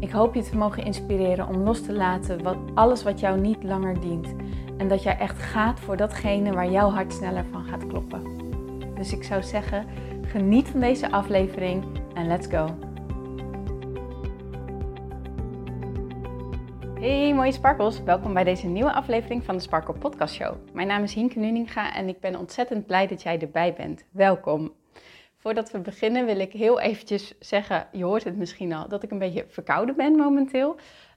Ik hoop je te mogen inspireren om los te laten wat, alles wat jou niet langer dient. En dat jij echt gaat voor datgene waar jouw hart sneller van gaat kloppen. Dus ik zou zeggen, geniet van deze aflevering en let's go. Hey mooie sparkles, welkom bij deze nieuwe aflevering van de Sparkle Podcast Show. Mijn naam is Hienke Nuninga en ik ben ontzettend blij dat jij erbij bent. Welkom. Voordat we beginnen wil ik heel eventjes zeggen, je hoort het misschien al, dat ik een beetje verkouden ben momenteel.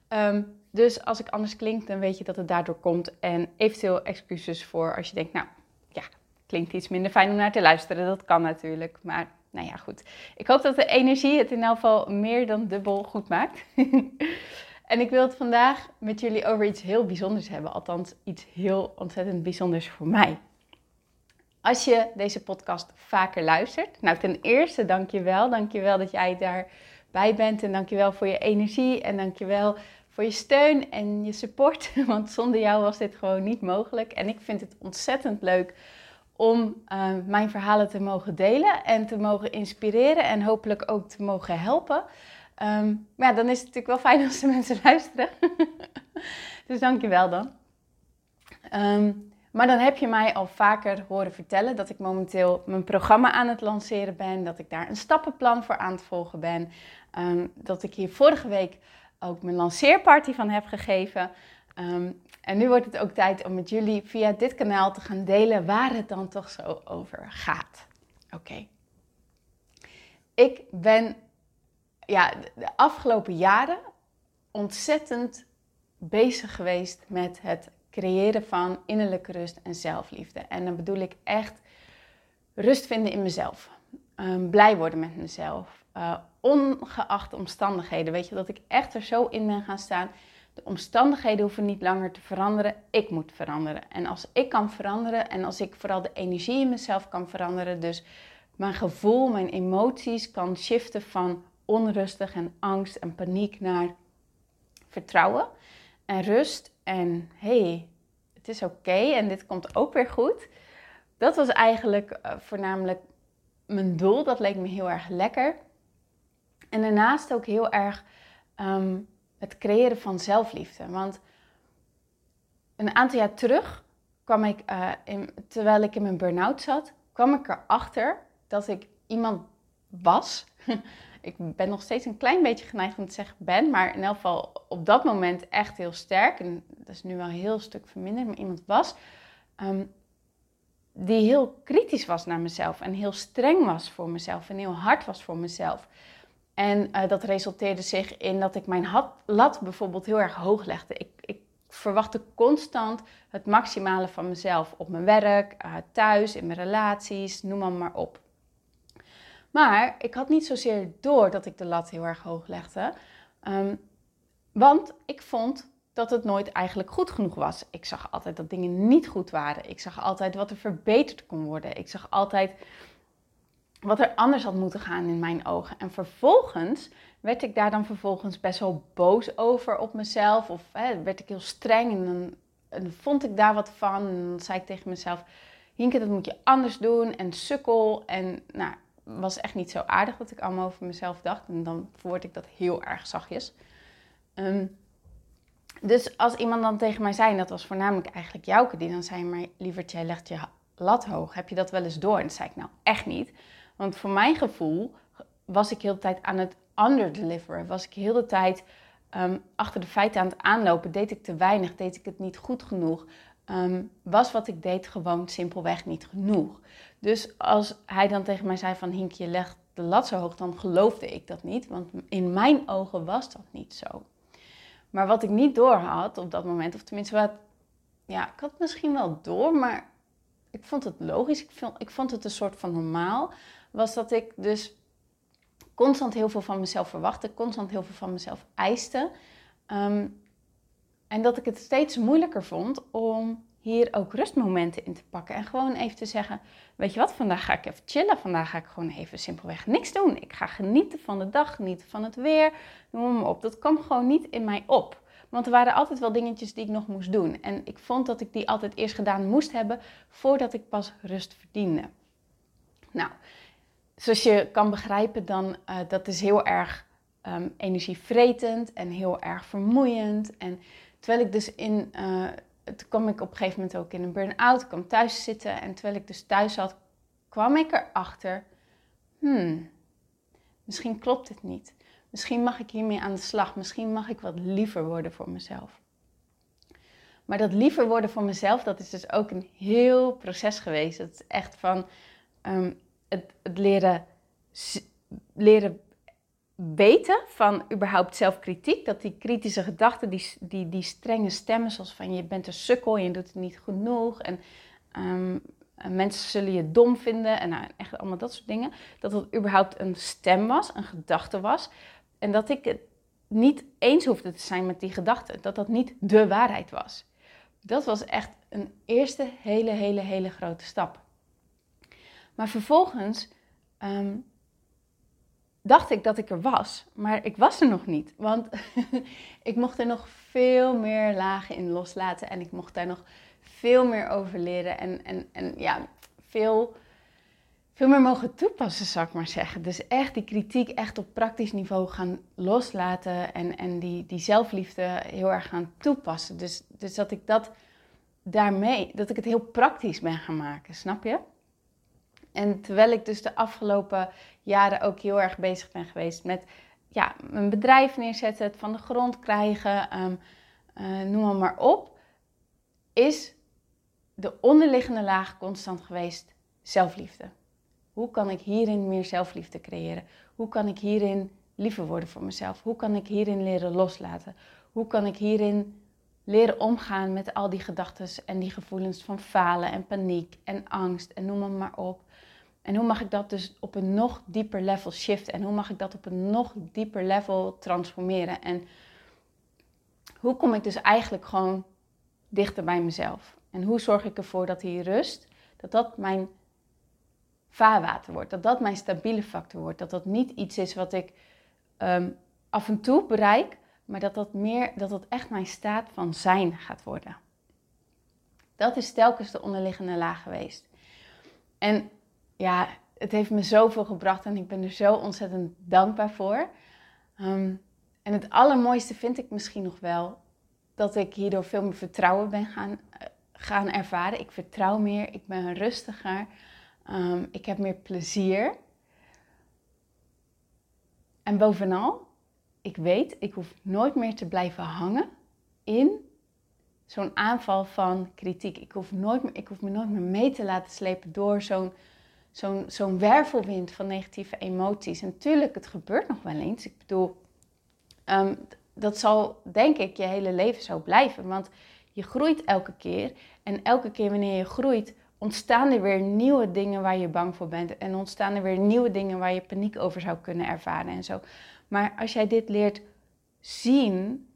Um, dus als ik anders klink, dan weet je dat het daardoor komt. En eventueel excuses voor als je denkt, nou ja, klinkt iets minder fijn om naar te luisteren. Dat kan natuurlijk, maar nou ja, goed. Ik hoop dat de energie het in elk geval meer dan dubbel goed maakt. en ik wil het vandaag met jullie over iets heel bijzonders hebben. Althans, iets heel ontzettend bijzonders voor mij. Als je deze podcast vaker luistert, nou ten eerste dank je wel. Dank je wel dat jij daarbij bent en dank je wel voor je energie en dank je wel voor je steun en je support. Want zonder jou was dit gewoon niet mogelijk. En ik vind het ontzettend leuk om uh, mijn verhalen te mogen delen en te mogen inspireren en hopelijk ook te mogen helpen. Um, maar ja, dan is het natuurlijk wel fijn als de mensen luisteren. dus dank je wel dan. Um, maar dan heb je mij al vaker horen vertellen dat ik momenteel mijn programma aan het lanceren ben, dat ik daar een stappenplan voor aan het volgen ben, um, dat ik hier vorige week ook mijn lanceerparty van heb gegeven. Um, en nu wordt het ook tijd om met jullie via dit kanaal te gaan delen waar het dan toch zo over gaat. Oké. Ik ben ja, de afgelopen jaren ontzettend bezig geweest met het creëren van innerlijke rust en zelfliefde. En dan bedoel ik echt rust vinden in mezelf. Um, blij worden met mezelf. Uh, ongeacht omstandigheden. Weet je, dat ik echt er zo in ben gaan staan. De omstandigheden hoeven niet langer te veranderen. Ik moet veranderen. En als ik kan veranderen en als ik vooral de energie in mezelf kan veranderen. Dus mijn gevoel, mijn emoties kan shiften van onrustig en angst en paniek naar vertrouwen en rust en hey, het is oké en dit komt ook weer goed. Dat was eigenlijk uh, voornamelijk mijn doel. Dat leek me heel erg lekker. En daarnaast ook heel erg um, het creëren van zelfliefde. Want een aantal jaar terug kwam ik, in, terwijl ik in mijn burn-out zat, kwam ik erachter dat ik iemand was ik ben nog steeds een klein beetje geneigd om te zeggen ben, maar in elk geval op dat moment echt heel sterk. En dat is nu wel een heel stuk verminderd, maar iemand was um, die heel kritisch was naar mezelf en heel streng was voor mezelf en heel hard was voor mezelf. En uh, dat resulteerde zich in dat ik mijn lat bijvoorbeeld heel erg hoog legde. Ik, ik verwachtte constant het maximale van mezelf op mijn werk, uh, thuis, in mijn relaties, noem maar op. Maar ik had niet zozeer door dat ik de lat heel erg hoog legde. Um, want ik vond dat het nooit eigenlijk goed genoeg was. Ik zag altijd dat dingen niet goed waren. Ik zag altijd wat er verbeterd kon worden. Ik zag altijd wat er anders had moeten gaan in mijn ogen. En vervolgens werd ik daar dan vervolgens best wel boos over op mezelf. Of hè, werd ik heel streng en dan, vond ik daar wat van. En dan zei ik tegen mezelf, Hinke, dat moet je anders doen. En sukkel. En nou, was echt niet zo aardig dat ik allemaal over mezelf dacht. En dan verwoord ik dat heel erg zachtjes. Um, dus als iemand dan tegen mij zei, en dat was voornamelijk eigenlijk Jouke, die dan zei, maar lieverd, jij legt je lat hoog. Heb je dat wel eens door? En dan zei ik, nou echt niet. Want voor mijn gevoel was ik heel de tijd aan het underdeliveren. Was ik heel de tijd um, achter de feiten aan het aanlopen. Deed ik te weinig? Deed ik het niet goed genoeg? Um, was wat ik deed gewoon simpelweg niet genoeg. Dus als hij dan tegen mij zei van Hink, je legt de lat zo hoog, dan geloofde ik dat niet. Want in mijn ogen was dat niet zo. Maar wat ik niet door had op dat moment, of tenminste wat, ja, ik had misschien wel door, maar ik vond het logisch. Ik vond, ik vond het een soort van normaal. Was dat ik dus constant heel veel van mezelf verwachtte, constant heel veel van mezelf eiste. Ehm, en dat ik het steeds moeilijker vond om hier ook rustmomenten in te pakken. En gewoon even te zeggen, weet je wat, vandaag ga ik even chillen. Vandaag ga ik gewoon even simpelweg niks doen. Ik ga genieten van de dag, genieten van het weer. Noem maar op. Dat kwam gewoon niet in mij op. Want er waren altijd wel dingetjes die ik nog moest doen. En ik vond dat ik die altijd eerst gedaan moest hebben voordat ik pas rust verdiende. Nou, zoals je kan begrijpen, dan uh, dat is heel erg um, energievretend en heel erg vermoeiend. En terwijl ik dus in, uh, toen kwam ik op een gegeven moment ook in een burn-out, kwam thuis zitten. En terwijl ik dus thuis zat, kwam ik erachter, hmm, misschien klopt het niet. Misschien mag ik hiermee aan de slag. Misschien mag ik wat liever worden voor mezelf. Maar dat liever worden voor mezelf, dat is dus ook een heel proces geweest. Het is echt van um, het, het, leren, leren weten van überhaupt zelfkritiek. Dat die kritische gedachten, die, die, die strenge stemmen, zoals van je bent een sukkel en je doet het niet genoeg. En um, mensen zullen je dom vinden en nou, echt allemaal dat soort dingen. Dat het überhaupt een stem was, een gedachte was. En dat ik het niet eens hoefde te zijn met die gedachte. Dat dat niet de waarheid was. Dat was echt een eerste hele, hele, hele grote stap. Maar vervolgens ehm, dacht ik dat ik er was, maar ik was er nog niet. Want ik mocht er nog veel meer lagen in loslaten en ik mocht daar nog veel meer over leren. En, en, en ja, veel veel meer mogen toepassen, zou ik maar zeggen. Dus echt die kritiek echt op praktisch niveau gaan loslaten en, en die, die zelfliefde heel erg gaan toepassen. Dus, dus dat ik dat daarmee, dat ik het heel praktisch ben gaan maken, snap je? En terwijl ik dus de afgelopen jaren ook heel erg bezig ben geweest met ja, mijn bedrijf neerzetten, het van de grond krijgen, um, uh, noem maar, maar op, is de onderliggende laag constant geweest zelfliefde. Hoe kan ik hierin meer zelfliefde creëren? Hoe kan ik hierin liever worden voor mezelf? Hoe kan ik hierin leren loslaten? Hoe kan ik hierin leren omgaan met al die gedachten en die gevoelens van falen en paniek en angst en noem maar op. En hoe mag ik dat dus op een nog dieper level shiften? En hoe mag ik dat op een nog dieper level transformeren? En hoe kom ik dus eigenlijk gewoon dichter bij mezelf? En hoe zorg ik ervoor dat die rust, dat dat mijn vaarwater wordt. Dat dat mijn stabiele factor wordt. Dat dat niet iets is wat ik ehm, af en toe bereik, maar dat dat, meer, dat dat echt mijn staat van zijn gaat worden. Dat is telkens de onderliggende laag geweest. En ja, het heeft me zoveel gebracht en ik ben er zo ontzettend dankbaar voor. Ehm, en het allermooiste vind ik misschien nog wel dat ik hierdoor veel meer vertrouwen ben gaan, eh, gaan ervaren. Ik vertrouw meer, ik ben rustiger. Um, ik heb meer plezier. En bovenal, ik weet, ik hoef nooit meer te blijven hangen in zo'n aanval van kritiek. Ik hoef, nooit ik hoef me nooit meer mee te laten slepen door zo'n zo'n wervelwind van negatieve emoties. En natuurlijk, het gebeurt nog wel eens. Ik bedoel, um, dat zal denk ik je hele leven zo blijven. Want je groeit elke keer. En elke keer wanneer je groeit, ontstaan er weer nieuwe dingen waar je bang voor bent. En ontstaan er weer nieuwe dingen waar je paniek over zou kunnen ervaren en zo. Maar als jij dit leert zien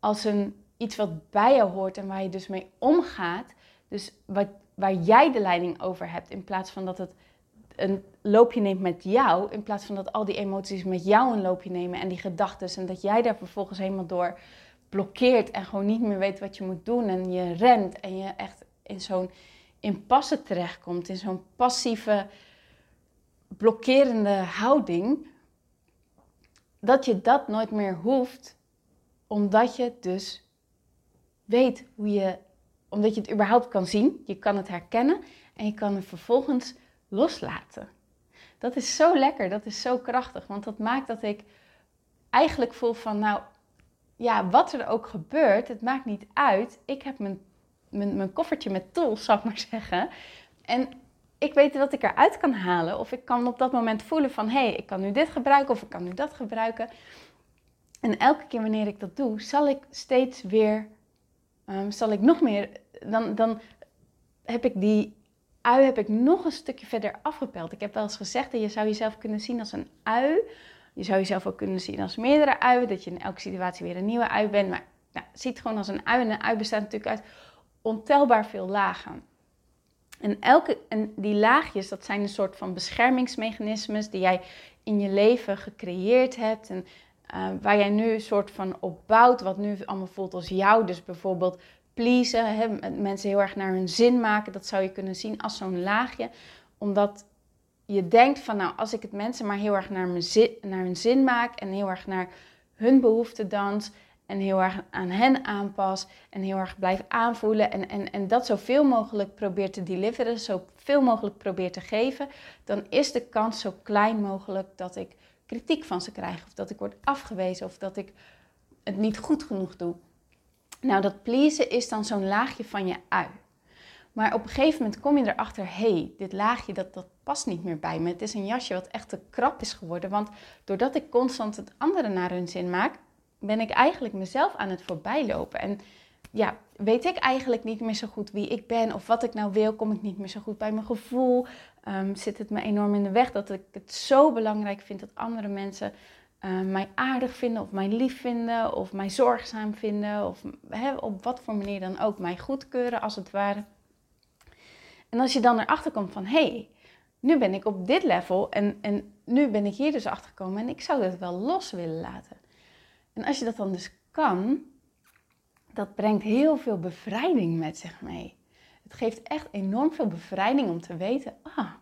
als een, iets wat bij jou hoort en waar je dus mee omgaat. Dus wat, waar jij de leiding over hebt. In plaats van dat het een loopje neemt met jou. In plaats van dat al die emoties met jou een loopje nemen en die gedachten. En dat jij daar vervolgens helemaal door blokkeert en gewoon niet meer weet wat je moet doen. En je rent en je echt in zo'n impasse terechtkomt, in zo'n passieve, blokkerende houding, dat je dat nooit meer hoeft, omdat je dus weet hoe je, omdat je het überhaupt kan zien, je kan het herkennen en je kan het vervolgens loslaten. Dat is zo lekker, dat is zo krachtig, want dat maakt dat ik eigenlijk voel van, nou ja, wat er ook gebeurt, het maakt niet uit. Ik heb mijn mijn, mijn koffertje met tools, zou ik maar zeggen. En ik weet wat ik eruit kan halen. Of ik kan op dat moment voelen van, hé, hey, ik kan nu dit gebruiken of ik kan nu dat gebruiken. En elke keer wanneer ik dat doe, zal ik steeds weer, um, zal ik nog meer, dan, dan heb ik die ui heb ik nog een stukje verder afgepeld. Ik heb wel eens gezegd dat je zou jezelf kunnen zien als een ui Je zou jezelf ook kunnen zien als meerdere uien, dat je in elke situatie weer een nieuwe ui bent. Maar nou, ziet gewoon als een ui. En een ui bestaat natuurlijk uit ontelbaar veel lagen. En, elke, en die laagjes, dat zijn een soort van beschermingsmechanismes die jij in je leven gecreëerd hebt. En uh, waar jij nu een soort van opbouwt, wat nu allemaal voelt als jou. Dus bijvoorbeeld pleasen, hè, mensen heel erg naar hun zin maken. Dat zou je kunnen zien als zo'n laagje. Omdat je denkt van, nou, als ik het mensen maar heel erg naar, mijn zin, naar hun zin maak en heel erg naar hun behoeften dans en heel erg aan hen aanpas en heel erg blijf aanvoelen en, en, en dat zoveel mogelijk probeer te deliveren, zoveel mogelijk probeer te geven, dan is de kans zo klein mogelijk dat ik kritiek van ze krijg of dat ik word afgewezen of dat ik het niet goed genoeg doe. Nou, dat pleasen is dan zo'n laagje van je ui. Maar op een gegeven moment kom je erachter, hé, hey, dit laagje dat, dat past niet meer bij me. Het is een jasje wat echt te krap is geworden. Want doordat ik constant het andere naar hun zin maak, ben ik eigenlijk mezelf aan het voorbijlopen. En ja, weet ik eigenlijk niet meer zo goed wie ik ben of wat ik nou wil. Kom ik niet meer zo goed bij mijn gevoel. Um, zit het me enorm in de weg dat ik het zo belangrijk vind dat andere mensen uh, mij aardig vinden of mij lief vinden of mij zorgzaam vinden of op wat voor manier dan ook mij goedkeuren als het ware. En als je dan erachter komt van hé, hey, nu ben ik op dit level en, en nu ben ik hier dus achter gekomen en ik zou dat wel los willen laten. En als je dat dan dus kan, dat brengt heel veel bevrijding met zich mee. Het geeft echt enorm veel bevrijding om te weten, ah,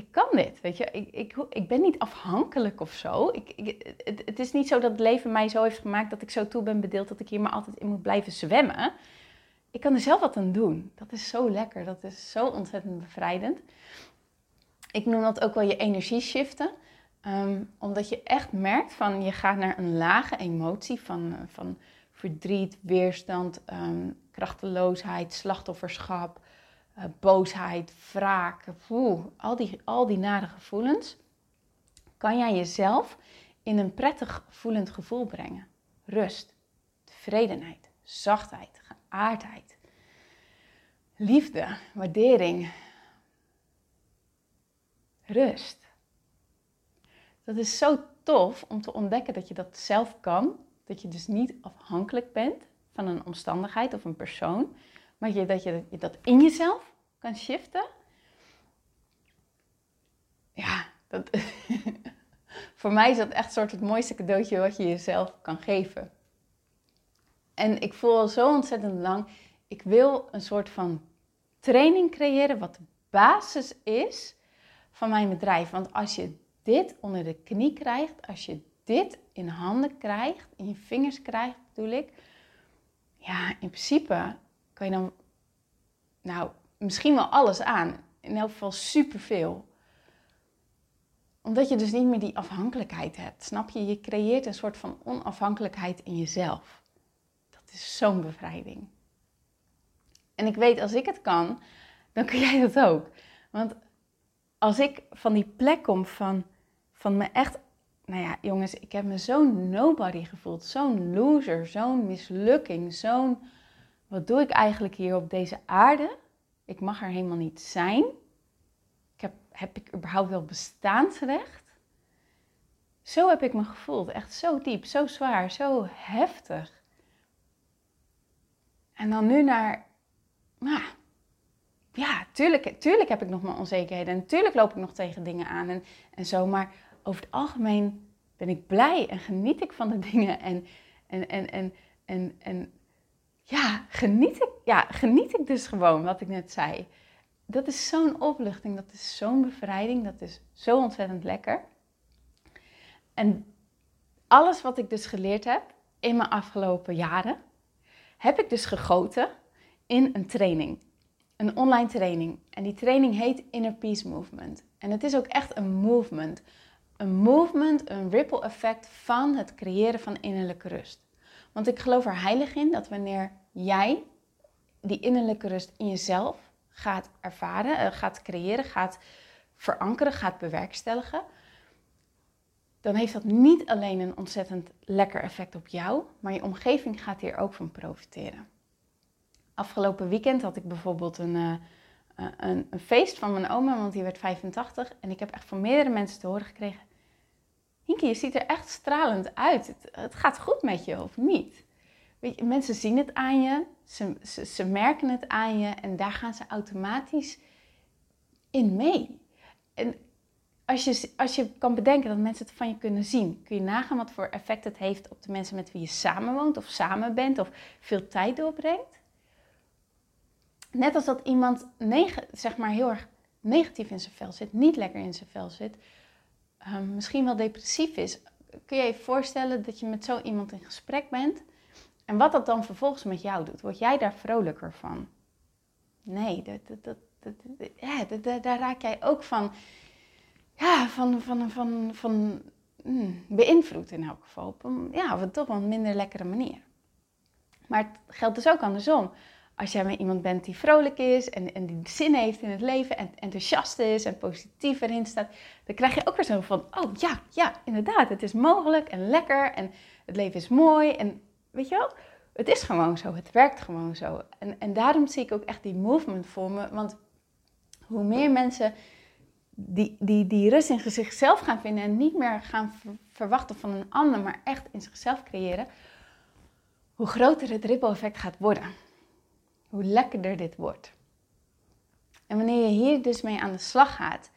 ik kan dit, weet je. Ik, ik, ik ben niet afhankelijk of zo. Ik, ik, het, is niet zo dat het leven mij zo heeft gemaakt dat ik zo toe ben bedeeld dat ik hier maar altijd in moet blijven zwemmen. Ik kan er zelf wat aan doen. Dat is zo lekker. Dat is zo ontzettend bevrijdend. Ik noem dat ook wel je energie shiften. Ehm, omdat je echt merkt van je gaat naar een lage emotie van, van verdriet, weerstand, um, krachteloosheid, slachtofferschap, uh, boosheid, wraak, al, die, al die nare gevoelens. Kan jij jezelf in een prettig voelend gevoel brengen. Rust, tevredenheid, zachtheid, geaardheid, liefde, waardering, rust. Dat is zo tof om te ontdekken dat je dat zelf kan. Dat je dus niet afhankelijk bent van een omstandigheid of een persoon. Maar dat je dat in jezelf kan shiften. Ja, dat, voor mij is dat echt soort het mooiste cadeautje wat je jezelf kan geven. En ik voel al zo ontzettend lang, ik wil een soort van training creëren wat de basis is van mijn bedrijf. Want als je dit onder de knie krijgt, als je dit in handen krijgt, in je vingers krijgt, bedoel ik, ja, in principe kan je dan, nou, misschien wel alles aan. In elk geval superveel. Omdat je dus niet meer die afhankelijkheid hebt. Snap je? Je creëert een soort van onafhankelijkheid in jezelf. Dat is zo'n bevrijding. En ik weet, als ik het kan, dan kun jij dat ook. Want als ik van die plek kom van, van me echt, nou ja, jongens, ik heb me zo'n nobody gevoeld, zo'n loser, zo'n mislukking, zo'n, wat doe ik eigenlijk hier op deze aarde? Ik mag er helemaal niet zijn. Ik heb, heb ik überhaupt wel bestaansrecht? Zo heb ik me gevoeld, echt zo diep, zo zwaar, zo heftig. En dan nu naar, nou, ja, tuurlijk, tuurlijk heb ik nog mijn onzekerheden. En tuurlijk loop ik nog tegen dingen aan en, en zo. Maar over het algemeen ben ik blij en geniet ik van de dingen. En, en, en, en, en, en ja, geniet ik, ja, geniet ik dus gewoon wat ik net zei. Dat is zo'n opluchting, dat is zo'n bevrijding, dat is zo ontzettend lekker. En alles wat ik dus geleerd heb in mijn afgelopen jaren, heb ik dus gegoten in een training een online training. En die training heet Inner Peace Movement. En het is ook echt een movement. Een movement, een ripple effect van het creëren van innerlijke rust. Want ik geloof er heilig in dat wanneer jij die innerlijke rust in jezelf gaat ervaren, eh, gaat creëren, gaat verankeren, gaat bewerkstelligen, dan heeft dat niet alleen een ontzettend lekker effect op jou, maar je omgeving gaat hier ook van profiteren. Afgelopen weekend had ik bijvoorbeeld een, uh, een, een, feest van mijn oma, want die werd 85. En ik heb echt van meerdere mensen te horen gekregen: Hinke, je ziet er echt stralend uit. Het gaat goed met je of niet? Mensen zien het aan je, ze, ze, ze merken het aan je en daar gaan ze automatisch in mee. En als je, als je kan bedenken dat mensen het van je kunnen zien, kun je nagaan wat voor effect het heeft op de mensen met wie je samenwoont of samen bent of veel tijd doorbrengt. Net als dat iemand zeg maar heel erg negatief in zijn vel zit, niet lekker in zijn vel zit, um, misschien wel depressief is. Kun je je voorstellen dat je met zo iemand in gesprek bent en wat dat dan vervolgens met jou doet? Word jij daar vrolijker van? Nee, dat, dat, dat, ja, daar raak jij ook van, ja, van, van, van, van mm, beïnvloed in elk geval. Op een, ja, op toch wel een minder lekkere manier. Maar het geldt dus ook andersom als jij met iemand bent die vrolijk is en, en die zin heeft in het leven en enthousiast is en positief erin staat, dan krijg je ook weer zo van, oh ja, ja, inderdaad, het is mogelijk en lekker en het leven is mooi en weet je wel, het is gewoon zo, het werkt gewoon zo. En, en daarom zie ik ook echt die movement voor me, want hoe meer mensen die, die, die rust in zichzelf gaan vinden en niet meer gaan verwachten van een ander, maar echt in zichzelf creëren, hoe groter het ripple effect gaat worden hoe lekkerder dit wordt. En wanneer je hier dus mee aan de slag gaat,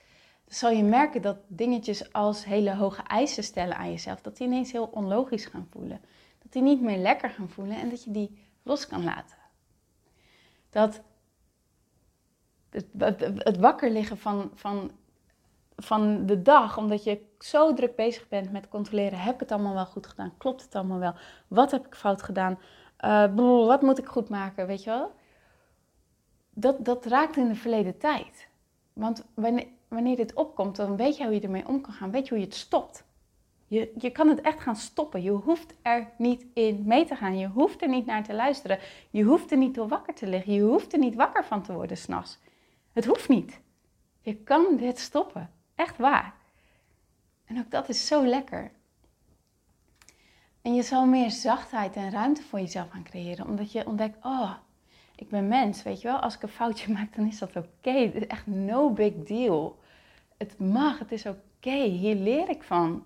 dan zal je merken dat dingetjes als hele hoge eisen stellen aan jezelf, dat die ineens heel onlogisch gaan voelen. Die niet meer lekker gaan voelen en dat je die los kan laten. Dat het, het, wakker liggen van, van, van de dag, omdat je zo druk bezig bent met controleren, heb ik het allemaal wel goed gedaan? Klopt het allemaal wel? Wat heb ik fout gedaan? Uh, wat moet ik goed maken? Weet je wel? dat, dat raakt in de verleden tijd. Want wanneer, wanneer dit opkomt, dan weet je hoe je ermee om kan gaan. Weet je hoe je het stopt. Je, je kan het echt gaan stoppen. Je hoeft er niet in mee te gaan. Je hoeft er niet naar te luisteren. Je hoeft er niet door wakker te liggen. Je hoeft er niet wakker van te worden s'nachts. Het hoeft niet. Je kan dit stoppen. Echt waar. En ook dat is zo lekker. En je zal meer zachtheid en ruimte voor jezelf gaan creëren. Omdat je ontdekt, oh, ik ben mens, weet je wel. Als ik een foutje maak, dan is dat oké. Het is echt no big deal. Het mag, het is oké. Hier leer ik van.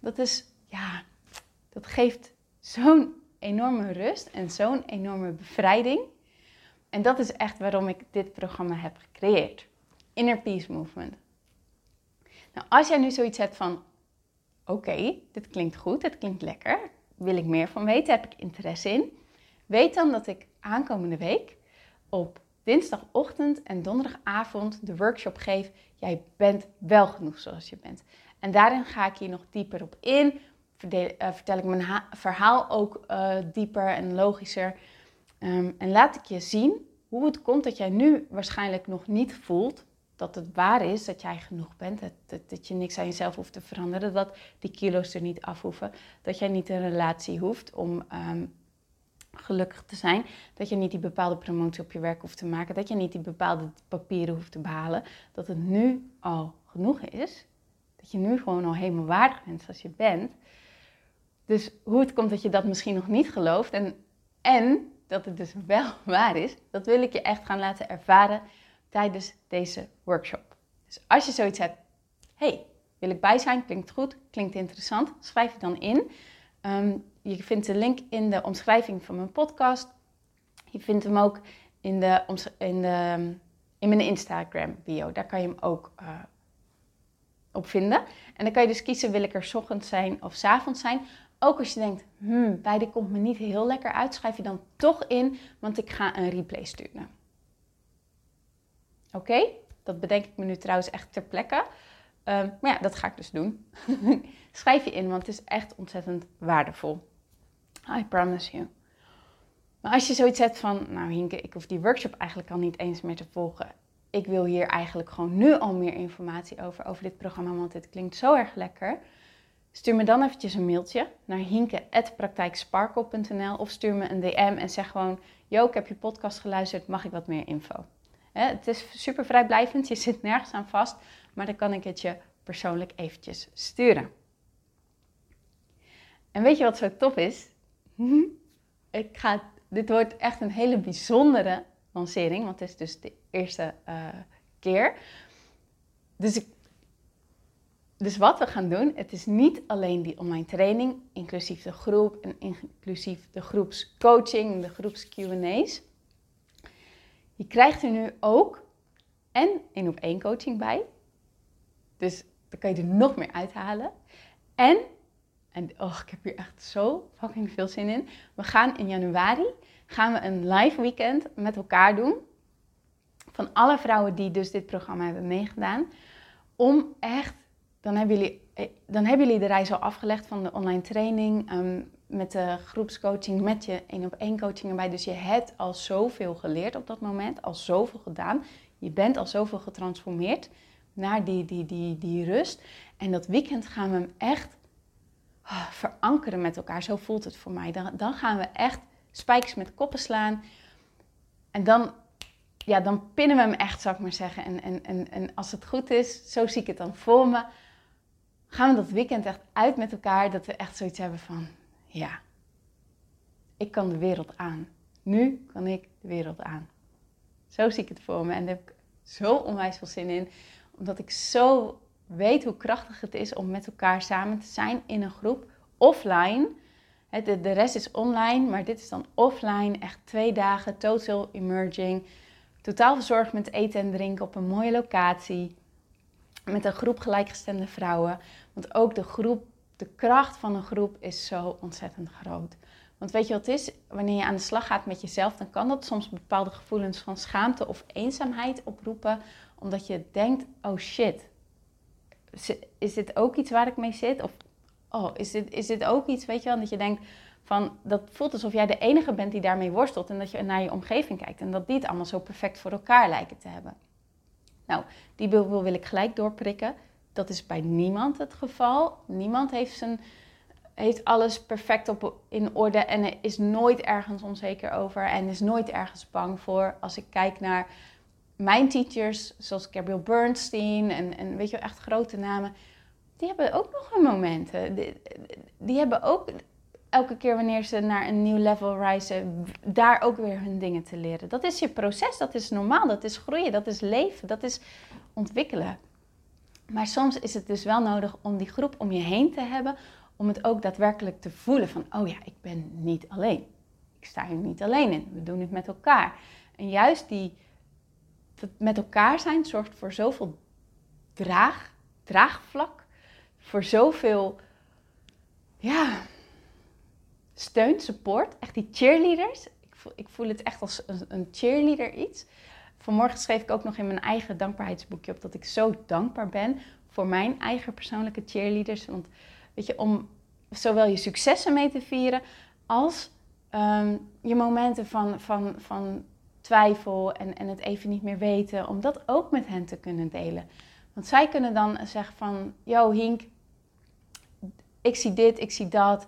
Dat is, ja, dat geeft zo'n enorme rust en zo'n enorme bevrijding. En dat is echt waarom ik dit programma heb gecreëerd. Inner Peace Movement. Nou, als jij nu zoiets hebt van, oké, dit klinkt goed, dit klinkt lekker. Wil ik meer van weten? Heb ik interesse in? Weet dan dat ik aankomende week op dinsdagochtend en donderdagavond de workshop geef. Jij bent wel genoeg zoals je bent. En daarin ga ik hier nog dieper op in. Uh, vertel ik mijn verhaal ook uh, dieper en logischer. Um, en laat ik je zien hoe het komt dat jij nu waarschijnlijk nog niet voelt dat het waar is dat jij genoeg bent. Dat, dat, je niks aan jezelf hoeft te veranderen. Dat die kilo's er niet af hoeven. Dat jij niet een relatie hoeft om um, gelukkig te zijn. Dat je niet die bepaalde promotie op je werk hoeft te maken. Dat je niet die bepaalde papieren hoeft te behalen. Dat het nu al genoeg is. Dat je nu gewoon al helemaal waardig bent zoals je bent. Dus hoe het komt dat je dat misschien nog niet gelooft. En, en dat het dus wel waar is. Dat wil ik je echt gaan laten ervaren tijdens deze workshop. Dus als je zoiets hebt. hey, wil ik bij zijn? Klinkt goed, klinkt interessant. Schrijf je dan in. Ehm, je vindt de link in de omschrijving van mijn podcast. Je vindt hem ook in, de, in, de, in mijn Instagram bio. Daar kan je hem ook uh, op vinden. En dan kan je dus kiezen, wil ik er ochtends zijn of s avonds zijn. Ook als je denkt, hmm, beide komt me niet heel lekker uit, schrijf je dan toch in, want ik ga een replay sturen. Oké, dat bedenk ik me nu trouwens echt ter plekke. Ehm, maar ja, dat ga ik dus doen. Schrijf je in, want het is echt ontzettend waardevol. I promise you. Maar als je zoiets hebt van, nou Hinke, ik hoef die workshop eigenlijk al niet eens meer te volgen. Ik wil hier eigenlijk gewoon nu al meer informatie over, over dit programma, want dit klinkt zo erg lekker. Stuur me dan eventjes een mailtje naar hinke.praktijksparkle.nl of stuur me een DM en zeg gewoon, yo, ik heb je podcast geluisterd, mag ik wat meer info? het is super vrijblijvend, je zit nergens aan vast, maar dan kan ik het je persoonlijk eventjes sturen. En weet je wat zo tof is? Ik ga, dit wordt echt een hele bijzondere lancering, want het is dus de eerste uh, keer. Dus ik, dus wat we gaan doen, het is niet alleen die online training, inclusief de groep en inclusief de groepscoaching, de groeps Q&A's. Je krijgt er nu ook en één op één coaching bij. Dus dan kan je er nog meer uithalen. En, en oh, ik heb hier echt zo fucking veel zin in. We gaan in januari gaan we een live weekend met elkaar doen. Van alle vrouwen die dus dit programma hebben meegedaan. Om echt, dan hebben jullie, eh, dan hebben jullie de reis al afgelegd van de online training. Ehm, met de groepscoaching, met je één op één coaching erbij. Dus je hebt al zoveel geleerd op dat moment, al zoveel gedaan. Je bent al zoveel getransformeerd naar die, die, die, die rust. En dat weekend gaan we hem echt oh, verankeren met elkaar. Zo voelt het voor mij. Dan, dan gaan we echt spijkers met koppen slaan. En dan, ja, dan pinnen we hem echt, zou ik maar zeggen. En, en, en, en als het goed is, zo zie ik het dan voor me, gaan we dat weekend echt uit met elkaar. Dat we echt zoiets hebben van, ja, ik kan de wereld aan. Nu kan ik de wereld aan. Zo zie ik het voor me en daar heb ik zo onwijs veel zin in. Omdat ik zo weet hoe krachtig het is om met elkaar samen te zijn in een groep offline. De, de rest is online, maar dit is dan offline. Echt twee dagen, total emerging. Totaal verzorgd met eten en drinken op een mooie locatie. Met een groep gelijkgestemde vrouwen. Want ook de groep, de kracht van een groep is zo ontzettend groot. Want weet je wat het is? Wanneer je aan de slag gaat met jezelf, dan kan dat soms bepaalde gevoelens van schaamte of eenzaamheid oproepen. Omdat je denkt, oh shit, is dit ook iets waar ik mee zit? Of oh, is dit, is ook iets, weet je wel, dat je denkt van, dat voelt alsof jij de enige bent die daarmee worstelt en dat je naar je omgeving kijkt en dat die het allemaal zo perfect voor elkaar lijken te hebben. Nou, die wil, wil ik gelijk doorprikken. Dat is bij niemand het geval. Niemand heeft, zijn, heeft alles perfect op, in orde en is nooit ergens onzeker over en is nooit ergens bang voor. Als ik kijk naar mijn teachers, zoals Gabrielle Bernstein en, en weet je echt grote namen, die hebben ook nog hun momenten. Die, die, hebben ook elke keer wanneer ze naar een nieuw level reizen, daar ook weer hun dingen te leren. Dat is je proces, dat is normaal, dat is groeien, dat is leven, dat is ontwikkelen. Maar soms is het dus wel nodig om die groep om je heen te hebben, om het ook daadwerkelijk te voelen van, oh ja, ik ben niet alleen. Ik sta hier niet alleen in, we doen het met elkaar. En juist die met elkaar zijn zorgt voor zoveel draag, draagvlak voor zoveel ja, steun, support. Echt die cheerleaders. Ik voel, ik voel het echt als een, een cheerleader iets. Vanmorgen schreef ik ook nog in mijn eigen dankbaarheidsboekje op dat ik zo dankbaar ben voor mijn eigen persoonlijke cheerleaders. Want weet je, om zowel je successen mee te vieren als ehm, je momenten van, van, van twijfel en, en het even niet meer weten, om dat ook met hen te kunnen delen. Want zij kunnen dan zeggen van, yo Hink, ik zie dit, ik zie dat.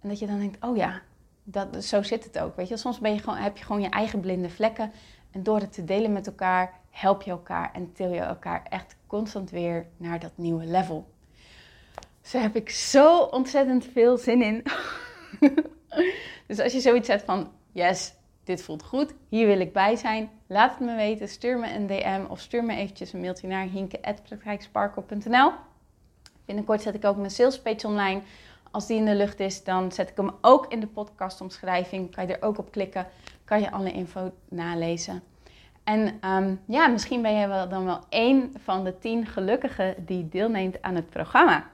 En dat je dan denkt, oh ja, dat, zo zit het ook. Weet je, soms ben je gewoon, heb je gewoon je eigen blinde vlekken. En door het te delen met elkaar, help je elkaar en til je elkaar echt constant weer naar dat nieuwe level. Dus daar heb ik zo ontzettend veel zin in. dus als je zoiets zet van, yes, dit voelt goed, hier wil ik bij zijn, laat het me weten. Stuur me een DM of stuur me eventjes een mailtje naar hinke.praktijksparkle.nl. Binnenkort zet ik ook mijn sales page online. Als die in de lucht is, dan zet ik hem ook in de podcastomschrijving. Kan je er ook op klikken, kan je alle info nalezen. En um, ja, misschien ben je wel dan wel één van de tien gelukkigen die deelneemt aan het programma.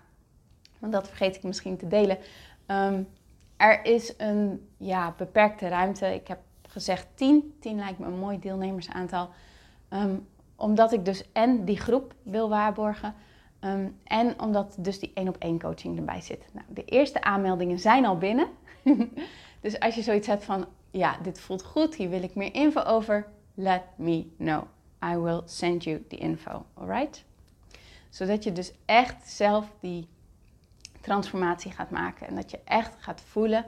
Want dat vergeet ik misschien te delen. Um, er is een ja, beperkte ruimte. Ik heb gezegd 10. 10 lijkt me een mooi deelnemersaantal. Um, omdat ik dus en die groep wil waarborgen. Ehm, en omdat dus die één op één coaching erbij zit. Nou, de eerste aanmeldingen zijn al binnen. dus als je zoiets hebt van, ja, dit voelt goed, hier wil ik meer info over, let me know. I will send you the info, alright? Zodat je dus echt zelf die transformatie gaat maken. En dat je echt gaat voelen,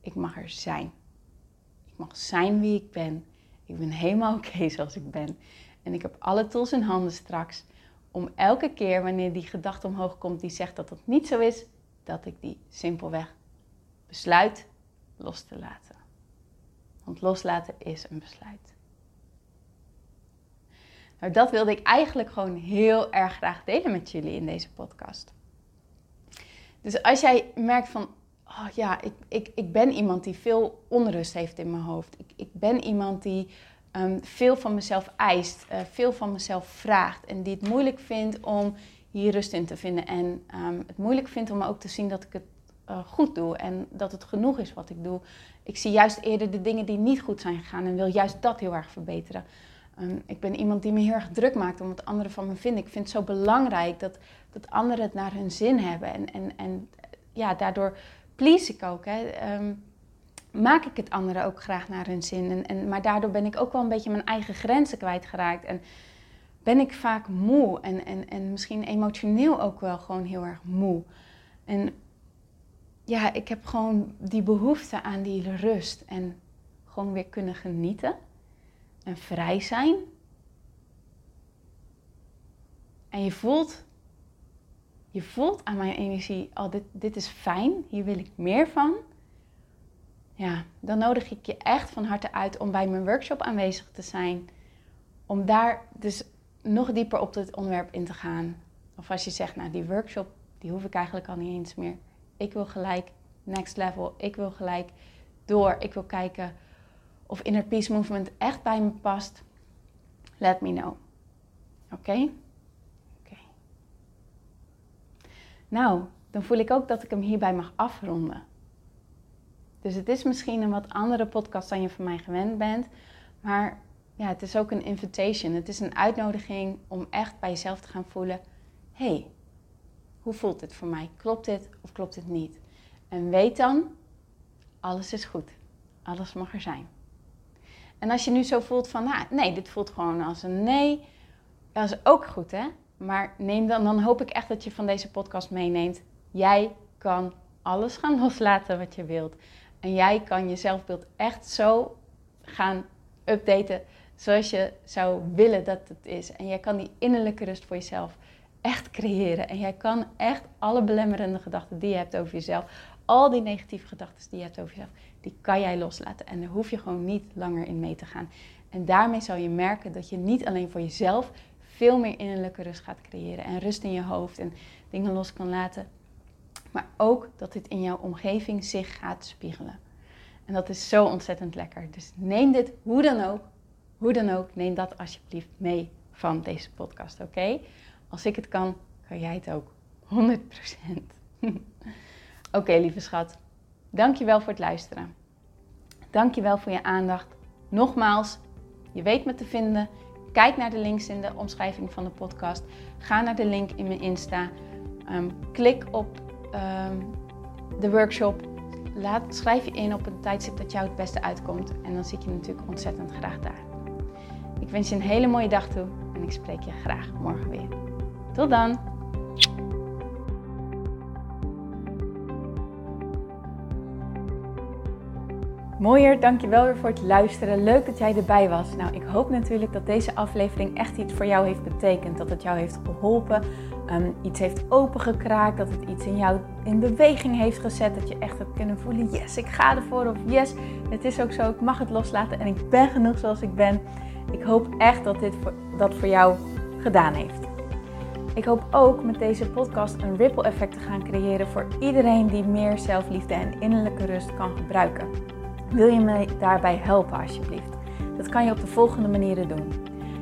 ik mag er zijn. Ik mag zijn wie ik ben. Ik ben helemaal oké zoals ik ben. En ik heb alle tools in handen straks om elke keer wanneer die gedachte omhoog komt die zegt dat dat niet zo is, dat ik die simpelweg besluit los te laten. Want loslaten is een besluit. Nou, dat wilde ik eigenlijk gewoon heel erg graag delen met jullie in deze podcast. Dus als jij merkt van, oh ja, ik, ik, ik ben iemand die veel onrust heeft in mijn hoofd. Ik, ik ben iemand die ehm, veel van mezelf eist, uh, veel van mezelf vraagt. En die het moeilijk vindt om hier rust in te vinden. En ehm, het moeilijk vindt om ook te zien dat ik het uh, goed doe en dat het genoeg is wat ik doe. Ik zie juist eerder de dingen die niet goed zijn gegaan en wil juist dat heel erg verbeteren. Ehm, ik ben iemand die me heel erg druk maakt om wat anderen van me vinden. Ik vind het zo belangrijk dat, dat anderen het naar hun zin hebben. En, en, en ja, daardoor please ik ook. Hè. Maak ik het anderen ook graag naar hun zin. En, en, maar daardoor ben ik ook wel een beetje mijn eigen grenzen kwijtgeraakt. En ben ik vaak moe en, en, en misschien emotioneel ook wel gewoon heel erg moe. En ja, ik heb gewoon die behoefte aan die rust en gewoon weer kunnen genieten en vrij zijn. En je voelt, je voelt aan mijn energie, oh, dit, dit is fijn, hier wil ik meer van. Ja, dan nodig ik je echt van harte uit om bij mijn workshop aanwezig te zijn. Om daar dus nog dieper op dit onderwerp in te gaan. Of als je zegt, nou die workshop, die hoef ik eigenlijk al niet eens meer. Ik wil gelijk next level. Ik wil gelijk door. Ik wil kijken of Inner Peace Movement echt bij me past. Let me know. Oké? Oké. Nou, dan voel ik ook dat ik hem hierbij mag afronden. Dus het is misschien een wat andere podcast dan je van mij gewend bent. Maar ja, het is ook een invitation. Het is een uitnodiging om echt bij jezelf te gaan voelen: hey, hoe voelt dit voor mij? Klopt dit of klopt dit niet? En weet dan, alles is goed. Alles mag er zijn. En als je nu zo voelt van, nou, nee, dit voelt gewoon als een nee, dat is ook goed, hè? Maar neem dan, dan hoop ik echt dat je van deze podcast meeneemt. Jij kan alles gaan loslaten wat je wilt. En jij kan je zelfbeeld echt zo gaan updaten zoals je zou willen dat het is. En jij kan die innerlijke rust voor jezelf echt creëren. En jij kan echt alle belemmerende gedachten die je hebt over jezelf, al die negatieve gedachten die je hebt over jezelf, die kan jij loslaten. En daar hoef je gewoon niet langer in mee te gaan. En daarmee zal je merken dat je niet alleen voor jezelf veel meer innerlijke rust gaat creëren. En rust in je hoofd en dingen los kan laten. Maar ook dat dit in jouw omgeving zich gaat spiegelen. En dat is zo ontzettend lekker. Dus neem dit hoe dan ook, hoe dan ook, neem dat alsjeblieft mee van deze podcast, oké? Als ik het kan, kan jij het ook. 100%. Oké, lieve schat. Dankjewel voor het luisteren. Dankjewel voor je aandacht. Nogmaals, je weet me te vinden. Kijk naar de links in de omschrijving van de podcast. Ga naar de link in mijn Insta. Um, klik op um, de workshop. Laat, schrijf je in op een tijdstip dat jou het beste uitkomt. En dan zie ik je natuurlijk ontzettend graag daar. Ik wens je een hele mooie dag toe en ik spreek je graag morgen weer. Tot dan! Mooier, dankjewel weer voor het luisteren. Leuk dat jij erbij was. Nou, ik hoop natuurlijk dat deze aflevering echt iets voor jou heeft betekend. Dat het jou heeft geholpen, um, iets heeft opengekraakt, dat het iets in jou in beweging heeft gezet. Dat je echt hebt kunnen voelen, yes, ik ga ervoor. Of yes, het is ook zo, ik mag het loslaten en ik ben genoeg zoals ik ben. Ik hoop echt dat dit dat voor jou gedaan heeft. Ik hoop ook met deze podcast een ripple effect te gaan creëren voor iedereen die meer zelfliefde en innerlijke rust kan gebruiken. Wil je me daarbij helpen alsjeblieft? Dat kan je op de volgende manieren doen.